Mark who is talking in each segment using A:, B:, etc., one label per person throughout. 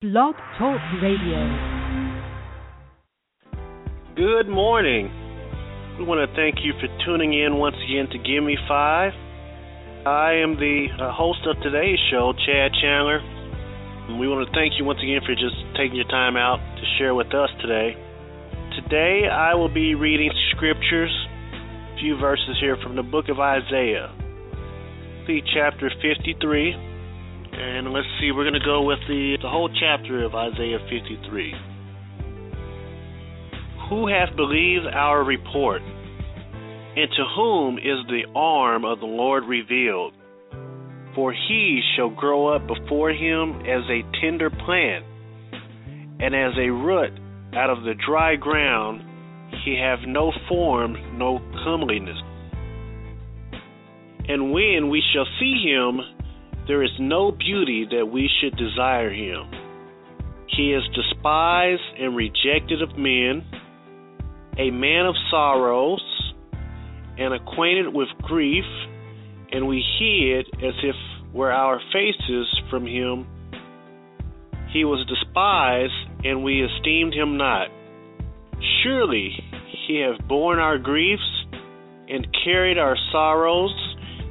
A: Blog Talk Radio.
B: Good morning. We want to thank you for tuning in once again to Give Me Five. I am the uh, host of today's show, Chad Chandler. We want to thank you once again for just taking your time out to share with us today. Today I will be reading scriptures, a few verses here from the book of Isaiah, the chapter 53. And let's see, we're going to go with the, the whole chapter of Isaiah 53. Who hath believed our report? And to whom is the arm of the Lord revealed? For he shall grow up before him as a tender plant, and as a root out of the dry ground. He have no form, no comeliness. And when we shall see him, there is no beauty that we should desire him. He is despised and rejected of men, a man of sorrows, and acquainted with grief, and we hid as if were our faces from him. He was despised, and we esteemed him not. Surely he hath borne our griefs and carried our sorrows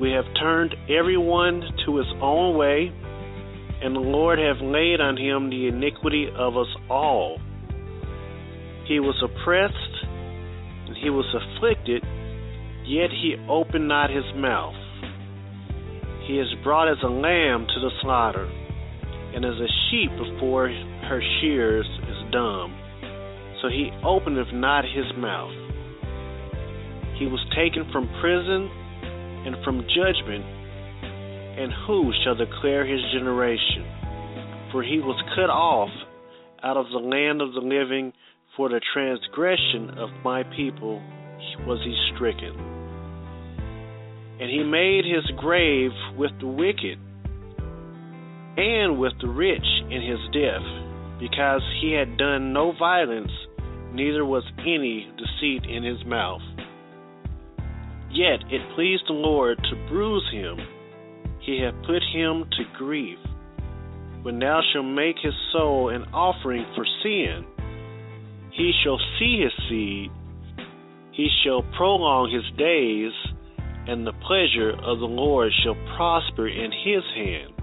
B: we have turned everyone to his own way, and the Lord hath laid on him the iniquity of us all. He was oppressed, and he was afflicted, yet he opened not his mouth. He is brought as a lamb to the slaughter, and as a sheep before her shears is dumb. So he openeth not his mouth. He was taken from prison and from judgment, and who shall declare his generation? For he was cut off out of the land of the living, for the transgression of my people was he stricken. And he made his grave with the wicked and with the rich in his death, because he had done no violence, neither was any deceit in his mouth. Yet it pleased the Lord to bruise him. He hath put him to grief. When thou shalt make his soul an offering for sin, he shall see his seed, he shall prolong his days, and the pleasure of the Lord shall prosper in his hand.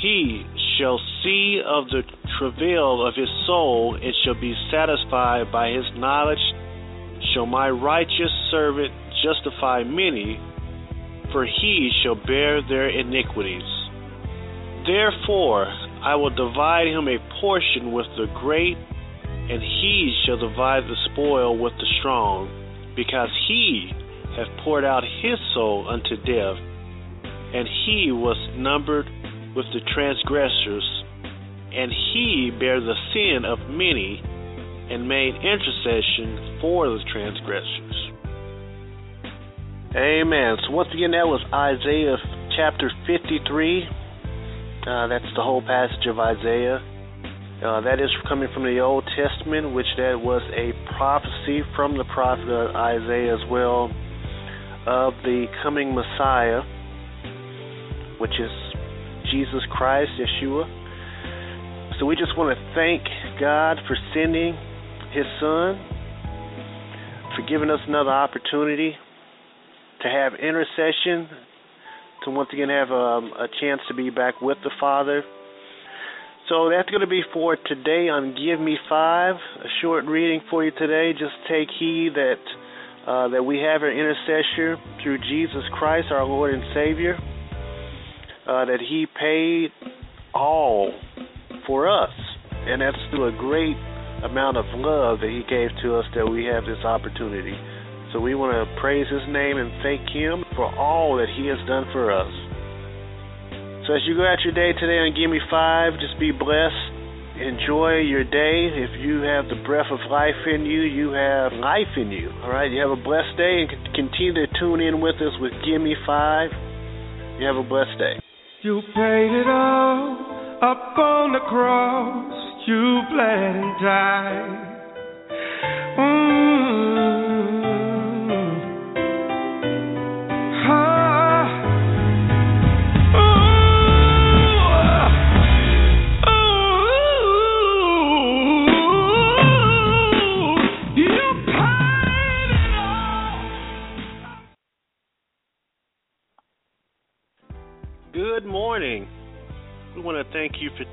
B: He shall see of the travail of his soul, and shall be satisfied by his knowledge shall my righteous servant justify many, for he shall bear their iniquities. Therefore I will divide him a portion with the great, and he shall divide the spoil with the strong, because he hath poured out his soul unto death, and he was numbered with the transgressors, and he bare the sin of many and made intercession for the transgressors. Amen. So, once again, that was Isaiah chapter 53. Uh, that's the whole passage of Isaiah. Uh, that is coming from the Old Testament, which that was a prophecy from the prophet Isaiah as well of the coming Messiah, which is Jesus Christ, Yeshua. So we just want to thank God for sending his son, for giving us another opportunity to have intercession, to once again have um, a chance to be back with the Father. So that's going to be for today on Give Me Five, a short reading for you today. Just take heed that uh, that we have our intercessor through Jesus Christ, our Lord and Savior, uh, that He paid all for us, and that's through a great amount of love that He gave to us that we have this opportunity. So we want to praise His name and thank Him for all that He has done for us. So as you go out your day today on give me five, just be blessed enjoy your day. If you have the breath of life in you, you have life in you. All right. You have a blessed day and continue to tune in with us with Gimme Five. You have a blessed day.
C: You paid it all up on the cross. You bled and died.
B: Good morning. We want to thank you for